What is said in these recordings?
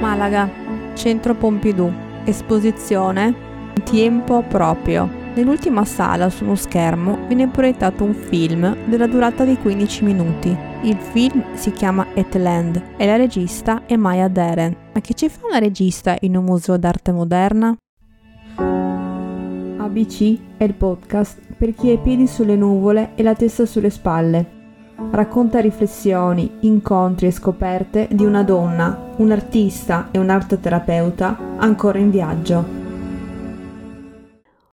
Malaga, Centro Pompidou, esposizione Tempo proprio. Nell'ultima sala su uno schermo viene proiettato un film della durata di 15 minuti. Il film si chiama Etland e la regista è Maya Deren. Ma che ci fa una regista in un museo d'arte moderna? ABC è il podcast per chi ha i piedi sulle nuvole e la testa sulle spalle. Racconta riflessioni, incontri e scoperte di una donna, un artista e un arteterapeuta ancora in viaggio.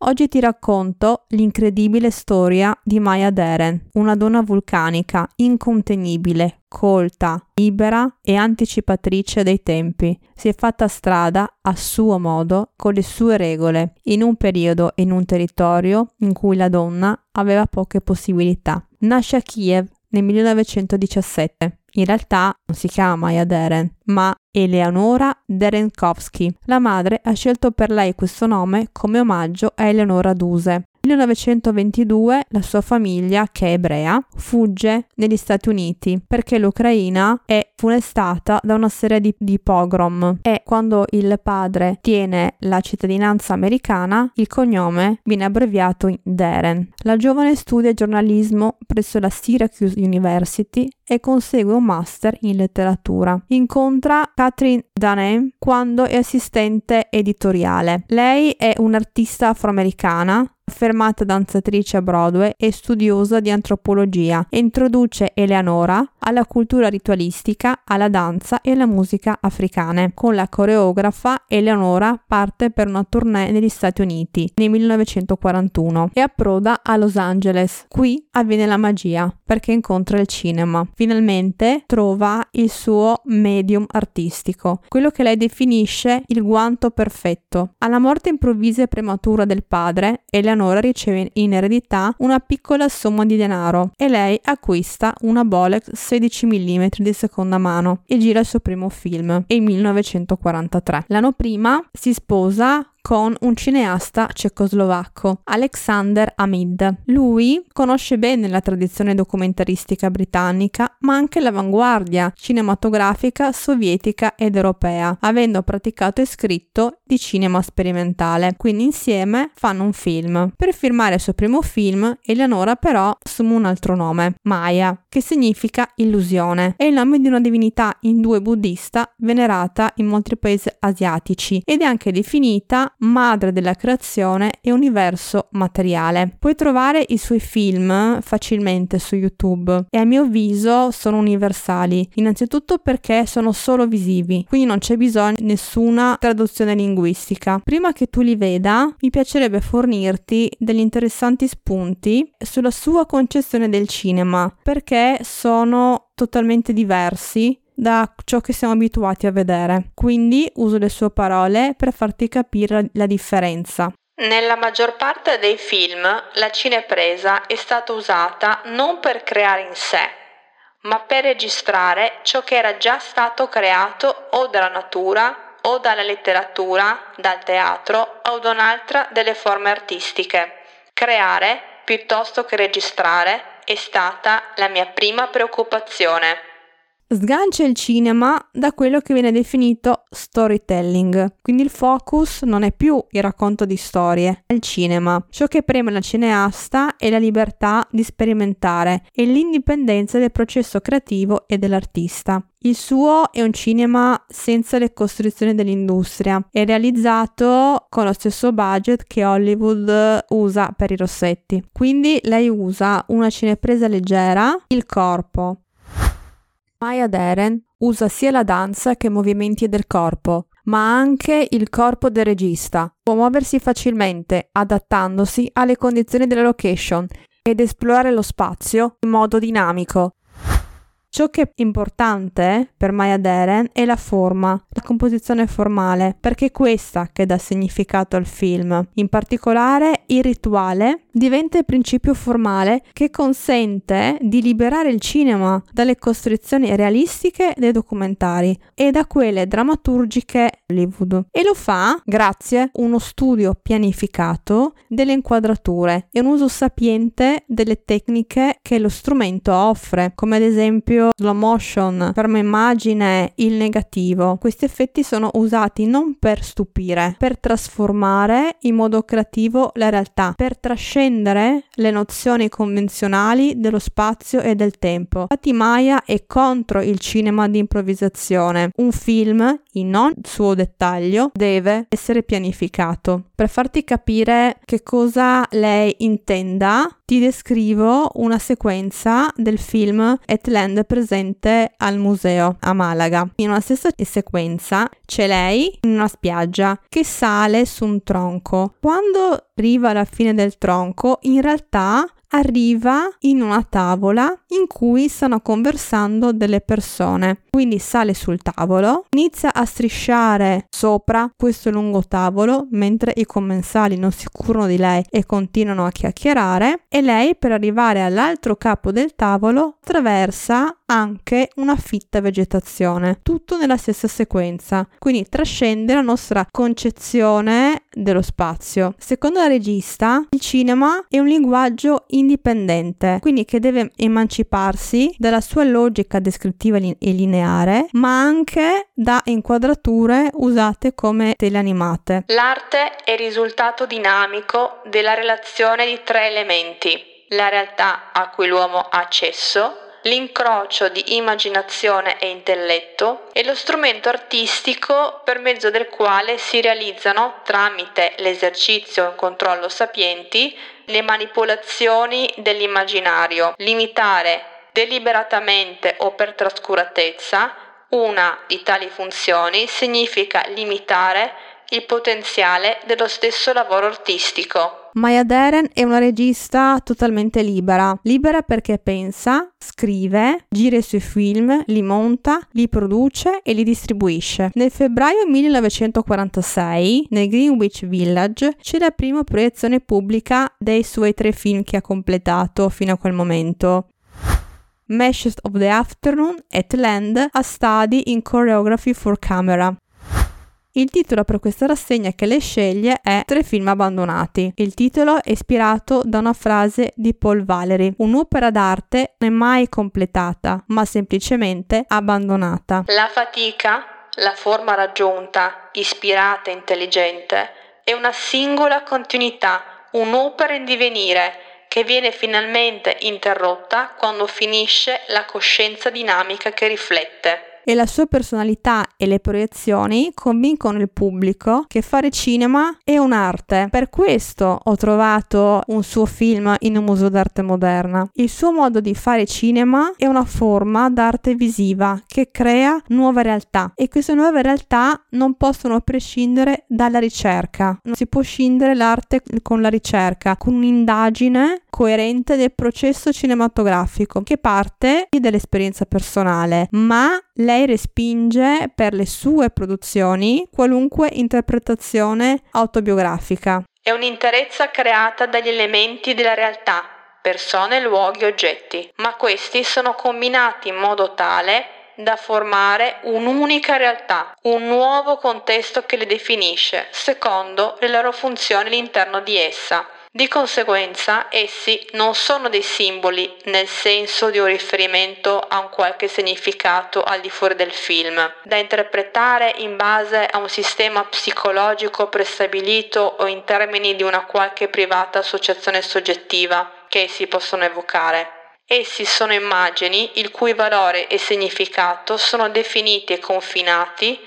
Oggi ti racconto l'incredibile storia di Maya Deren, una donna vulcanica, incontenibile, colta, libera e anticipatrice dei tempi. Si è fatta strada a suo modo, con le sue regole, in un periodo e in un territorio in cui la donna aveva poche possibilità. Nasce a Kiev nel 1917 in realtà non si chiama Maya Deren, ma Eleonora Derenkovsky. La madre ha scelto per lei questo nome come omaggio a Eleonora Duse, 1922 la sua famiglia, che è ebrea, fugge negli Stati Uniti perché l'Ucraina è funestata da una serie di, di pogrom e quando il padre tiene la cittadinanza americana il cognome viene abbreviato in Deren. La giovane studia giornalismo presso la Syracuse University e consegue un master in letteratura. Incontra Catherine Danem quando è assistente editoriale. Lei è un'artista afroamericana affermata danzatrice a Broadway e studiosa di antropologia. E introduce Eleonora alla cultura ritualistica, alla danza e alla musica africane. Con la coreografa Eleonora parte per una tournée negli Stati Uniti nel 1941 e approda a Los Angeles. Qui avviene la magia perché incontra il cinema. Finalmente trova il suo medium artistico, quello che lei definisce il guanto perfetto. Alla morte improvvisa e prematura del padre, Eleonora riceve in eredità una piccola somma di denaro e lei acquista una Bolex 16 mm di seconda mano e gira il suo primo film, il 1943. L'anno prima si sposa con un cineasta cecoslovacco, Alexander Hamid. Lui conosce bene la tradizione documentaristica britannica, ma anche l'avanguardia cinematografica sovietica ed europea, avendo praticato e scritto di cinema sperimentale. Quindi insieme fanno un film. Per firmare il suo primo film, Eleonora però assume un altro nome, Maya, che significa illusione. È il nome di una divinità indù buddista venerata in molti paesi asiatici ed è anche definita madre della creazione e universo materiale. Puoi trovare i suoi film facilmente su YouTube e a mio avviso sono universali, innanzitutto perché sono solo visivi, quindi non c'è bisogno di nessuna traduzione linguistica. Prima che tu li veda, mi piacerebbe fornirti degli interessanti spunti sulla sua concezione del cinema, perché sono totalmente diversi da ciò che siamo abituati a vedere. Quindi uso le sue parole per farti capire la differenza. Nella maggior parte dei film la cinepresa è stata usata non per creare in sé, ma per registrare ciò che era già stato creato o dalla natura o dalla letteratura, dal teatro o da un'altra delle forme artistiche. Creare piuttosto che registrare è stata la mia prima preoccupazione sgancia il cinema da quello che viene definito storytelling. Quindi il focus non è più il racconto di storie, è il cinema. Ciò che preme la cineasta è la libertà di sperimentare e l'indipendenza del processo creativo e dell'artista. Il suo è un cinema senza le costruzioni dell'industria, è realizzato con lo stesso budget che Hollywood usa per i rossetti. Quindi lei usa una cinepresa leggera, il corpo, Maya Deren usa sia la danza che i movimenti del corpo, ma anche il corpo del regista. Può muoversi facilmente, adattandosi alle condizioni della location ed esplorare lo spazio in modo dinamico, Ciò che è importante per Maya Deren è la forma, la composizione formale, perché è questa che dà significato al film. In particolare il rituale diventa il principio formale che consente di liberare il cinema dalle costrizioni realistiche dei documentari e da quelle drammaturgiche Hollywood e lo fa grazie a uno studio pianificato delle inquadrature e un uso sapiente delle tecniche che lo strumento offre, come ad esempio slow motion, fermo immagine, il negativo. Questi effetti sono usati non per stupire, per trasformare in modo creativo la realtà, per trascendere le nozioni convenzionali dello spazio e del tempo. Infatti Maya è contro il cinema di improvvisazione. Un film, in ogni suo dettaglio, deve essere pianificato. Per farti capire che cosa lei intenda, ti descrivo una sequenza del film Etland presente al museo a Malaga. In una stessa sequenza c'è lei in una spiaggia che sale su un tronco. Quando arriva alla fine del tronco, in realtà arriva in una tavola in cui stanno conversando delle persone. Quindi sale sul tavolo, inizia a strisciare sopra questo lungo tavolo mentre i commensali non si curano di lei e continuano a chiacchierare e lei per arrivare all'altro capo del tavolo attraversa anche una fitta vegetazione, tutto nella stessa sequenza, quindi trascende la nostra concezione dello spazio. Secondo la regista, il cinema è un linguaggio indipendente, quindi che deve emanciparsi dalla sua logica descrittiva e lineare, ma anche da inquadrature usate come teleanimate. L'arte è il risultato dinamico della relazione di tre elementi: la realtà a cui l'uomo ha accesso, l'incrocio di immaginazione e intelletto e lo strumento artistico per mezzo del quale si realizzano, tramite l'esercizio e il controllo sapienti, le manipolazioni dell'immaginario. Limitare deliberatamente o per trascuratezza una di tali funzioni significa limitare il potenziale dello stesso lavoro artistico. Maya Deren è una regista totalmente libera, libera perché pensa, scrive, gira i suoi film, li monta, li produce e li distribuisce. Nel febbraio 1946, nel Greenwich Village, c'è la prima proiezione pubblica dei suoi tre film che ha completato fino a quel momento. Meshes of the Afternoon at Land, a study in choreography for camera. Il titolo per questa rassegna che lei sceglie è Tre film abbandonati. Il titolo è ispirato da una frase di Paul Valery. Un'opera d'arte non è mai completata, ma semplicemente abbandonata. La fatica, la forma raggiunta, ispirata e intelligente, è una singola continuità, un'opera in divenire che viene finalmente interrotta quando finisce la coscienza dinamica che riflette e la sua personalità e le proiezioni convincono il pubblico che fare cinema è un'arte. Per questo ho trovato un suo film in un museo d'arte moderna. Il suo modo di fare cinema è una forma d'arte visiva che crea nuove realtà e queste nuove realtà non possono prescindere dalla ricerca. Non si può scindere l'arte con la ricerca, con un'indagine coerente del processo cinematografico che parte dall'esperienza personale, ma lei respinge per le sue produzioni qualunque interpretazione autobiografica. È un'interezza creata dagli elementi della realtà, persone, luoghi, oggetti, ma questi sono combinati in modo tale da formare un'unica realtà, un nuovo contesto che le definisce, secondo le loro funzioni all'interno di essa. Di conseguenza, essi non sono dei simboli nel senso di un riferimento a un qualche significato al di fuori del film, da interpretare in base a un sistema psicologico prestabilito o in termini di una qualche privata associazione soggettiva che essi possono evocare. Essi sono immagini il cui valore e significato sono definiti e confinati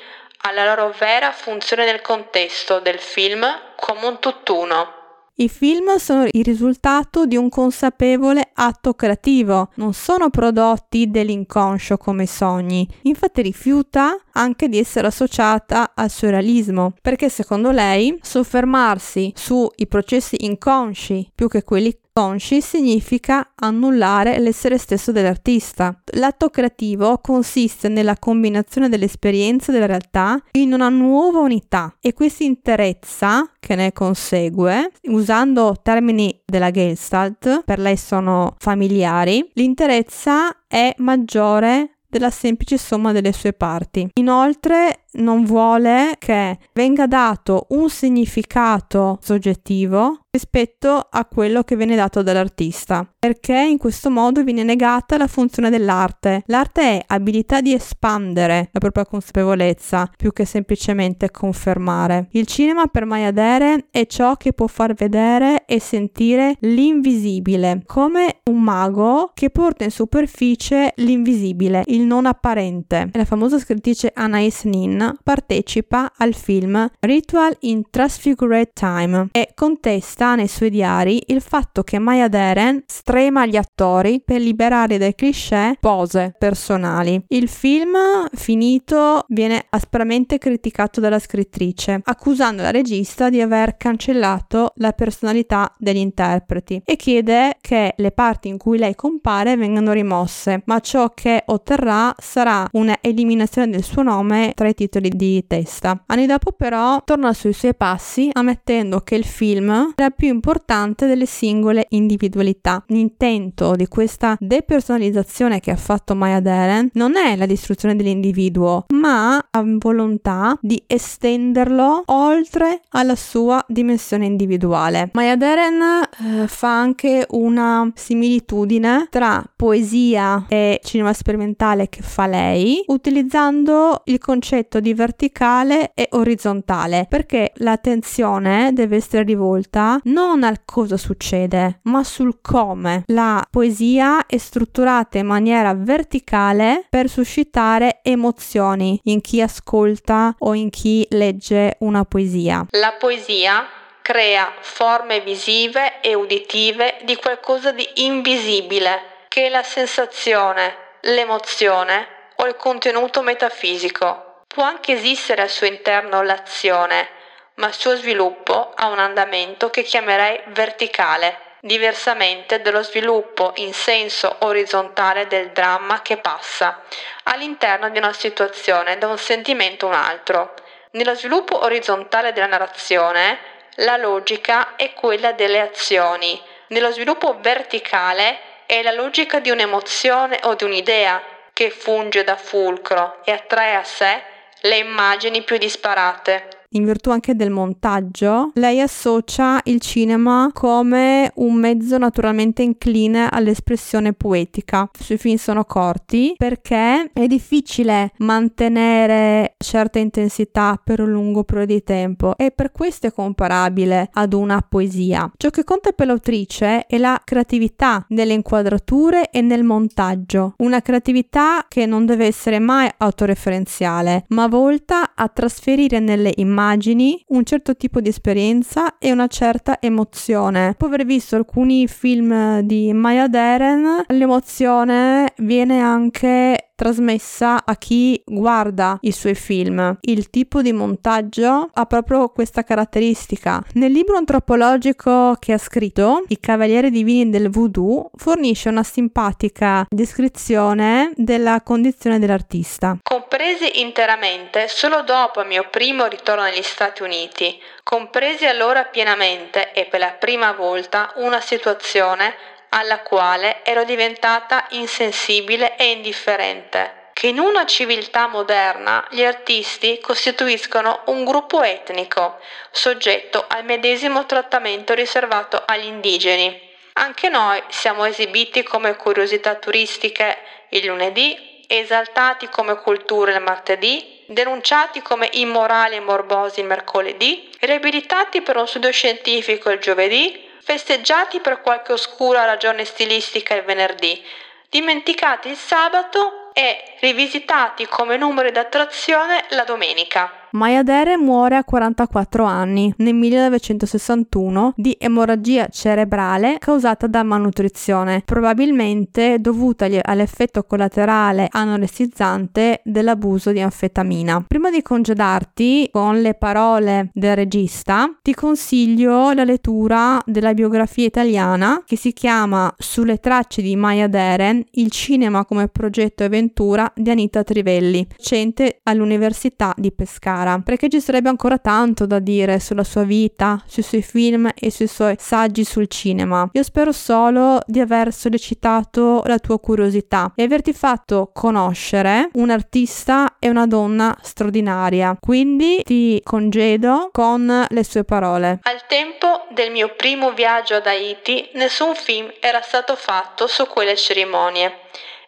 alla loro vera funzione nel contesto del film come un tutt'uno. I film sono il risultato di un consapevole atto creativo, non sono prodotti dell'inconscio come sogni. Infatti rifiuta anche di essere associata al surrealismo, perché secondo lei soffermarsi sui processi inconsci più che quelli consci significa annullare l'essere stesso dell'artista. L'atto creativo consiste nella combinazione dell'esperienza della realtà in una nuova unità e questa interezza che ne consegue, usando termini della Gestalt, per lei sono familiari, l'interezza è maggiore della semplice somma delle sue parti. Inoltre non vuole che venga dato un significato soggettivo rispetto a quello che viene dato dall'artista, perché in questo modo viene negata la funzione dell'arte. L'arte è abilità di espandere la propria consapevolezza più che semplicemente confermare. Il cinema per Maya Dere è ciò che può far vedere e sentire l'invisibile, come un mago che porta in superficie l'invisibile, il non apparente. La famosa scrittrice Anais Nin partecipa al film Ritual in Transfigured Time e contesta sta nei suoi diari il fatto che Maya Deren strema gli attori per liberare dai cliché pose personali. Il film finito viene aspramente criticato dalla scrittrice, accusando la regista di aver cancellato la personalità degli interpreti e chiede che le parti in cui lei compare vengano rimosse, ma ciò che otterrà sarà una eliminazione del suo nome tra i titoli di testa. Anni dopo però torna sui suoi passi ammettendo che il film era più importante delle singole individualità. L'intento di questa depersonalizzazione che ha fatto Maya Deren non è la distruzione dell'individuo, ma ha volontà di estenderlo oltre alla sua dimensione individuale. Maya Deren eh, fa anche una similitudine tra poesia e cinema sperimentale che fa lei, utilizzando il concetto di verticale e orizzontale, perché l'attenzione deve essere rivolta non al cosa succede, ma sul come. La poesia è strutturata in maniera verticale per suscitare emozioni in chi ascolta o in chi legge una poesia. La poesia crea forme visive e uditive di qualcosa di invisibile, che è la sensazione, l'emozione o il contenuto metafisico. Può anche esistere al suo interno l'azione, ma il suo sviluppo ha un andamento che chiamerei verticale, diversamente dallo sviluppo in senso orizzontale del dramma che passa all'interno di una situazione da un sentimento a un altro. Nello sviluppo orizzontale della narrazione, la logica è quella delle azioni. Nello sviluppo verticale è la logica di un'emozione o di un'idea che funge da fulcro e attrae a sé le immagini più disparate in virtù anche del montaggio, lei associa il cinema come un mezzo naturalmente incline all'espressione poetica. I suoi film sono corti perché è difficile mantenere certa intensità per un lungo periodo di tempo e per questo è comparabile ad una poesia. Ciò che conta per l'autrice è la creatività nelle inquadrature e nel montaggio, una creatività che non deve essere mai autoreferenziale, ma volta a trasferire nelle immagini immagini, un certo tipo di esperienza e una certa emozione. Dopo aver visto alcuni film di Maya Deren, l'emozione viene anche trasmessa a chi guarda i suoi film. Il tipo di montaggio ha proprio questa caratteristica. Nel libro antropologico che ha scritto, I Cavalieri Divini del Voodoo, fornisce una simpatica descrizione della condizione dell'artista. Compresi interamente solo dopo il mio primo ritorno negli Stati Uniti, compresi allora pienamente e per la prima volta una situazione alla quale ero diventata insensibile e indifferente, che in una civiltà moderna gli artisti costituiscono un gruppo etnico, soggetto al medesimo trattamento riservato agli indigeni. Anche noi siamo esibiti come curiosità turistiche il lunedì, esaltati come cultura il martedì, denunciati come immorali e morbosi il mercoledì, riabilitati per uno studio scientifico il giovedì, festeggiati per qualche oscura ragione stilistica il venerdì, dimenticati il sabato e rivisitati come numeri d'attrazione la domenica. Maya Dere muore a 44 anni nel 1961 di emorragia cerebrale causata da malnutrizione, probabilmente dovuta all'effetto collaterale anoressizzante dell'abuso di anfetamina. Prima di congedarti con le parole del regista, ti consiglio la lettura della biografia italiana che si chiama Sulle tracce di Maya Deren, il cinema come progetto e avventura di Anita Trivelli, docente all'Università di Pescara. Sara, perché ci sarebbe ancora tanto da dire sulla sua vita, sui suoi film e sui suoi saggi sul cinema. Io spero solo di aver sollecitato la tua curiosità e averti fatto conoscere un artista e una donna straordinaria. Quindi ti congedo con le sue parole. Al tempo del mio primo viaggio ad Haiti, nessun film era stato fatto su quelle cerimonie.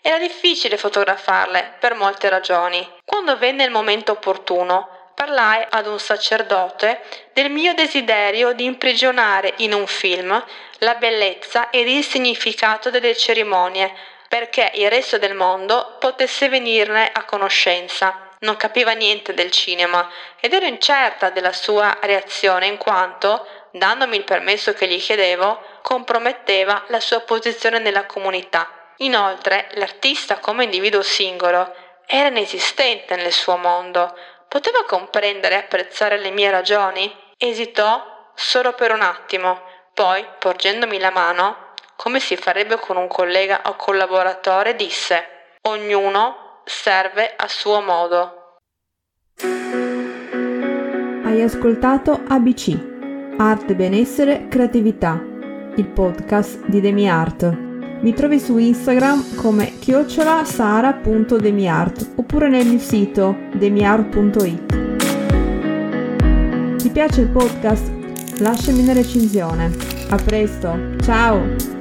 Era difficile fotografarle per molte ragioni. Quando venne il momento opportuno, parlai ad un sacerdote del mio desiderio di imprigionare in un film la bellezza ed il significato delle cerimonie, perché il resto del mondo potesse venirne a conoscenza. Non capiva niente del cinema ed ero incerta della sua reazione in quanto, dandomi il permesso che gli chiedevo, comprometteva la sua posizione nella comunità. Inoltre, l'artista come individuo singolo era inesistente nel suo mondo. Poteva comprendere e apprezzare le mie ragioni? Esitò solo per un attimo, poi, porgendomi la mano, come si farebbe con un collega o collaboratore, disse Ognuno serve a suo modo. Hai ascoltato ABC, Arte, Benessere, Creatività, il podcast di DemiArt. Mi trovi su Instagram come chiocciolasara.demiart oppure nel mio sito demiart.it. Ti piace il podcast? Lasciami una recensione. A presto, ciao!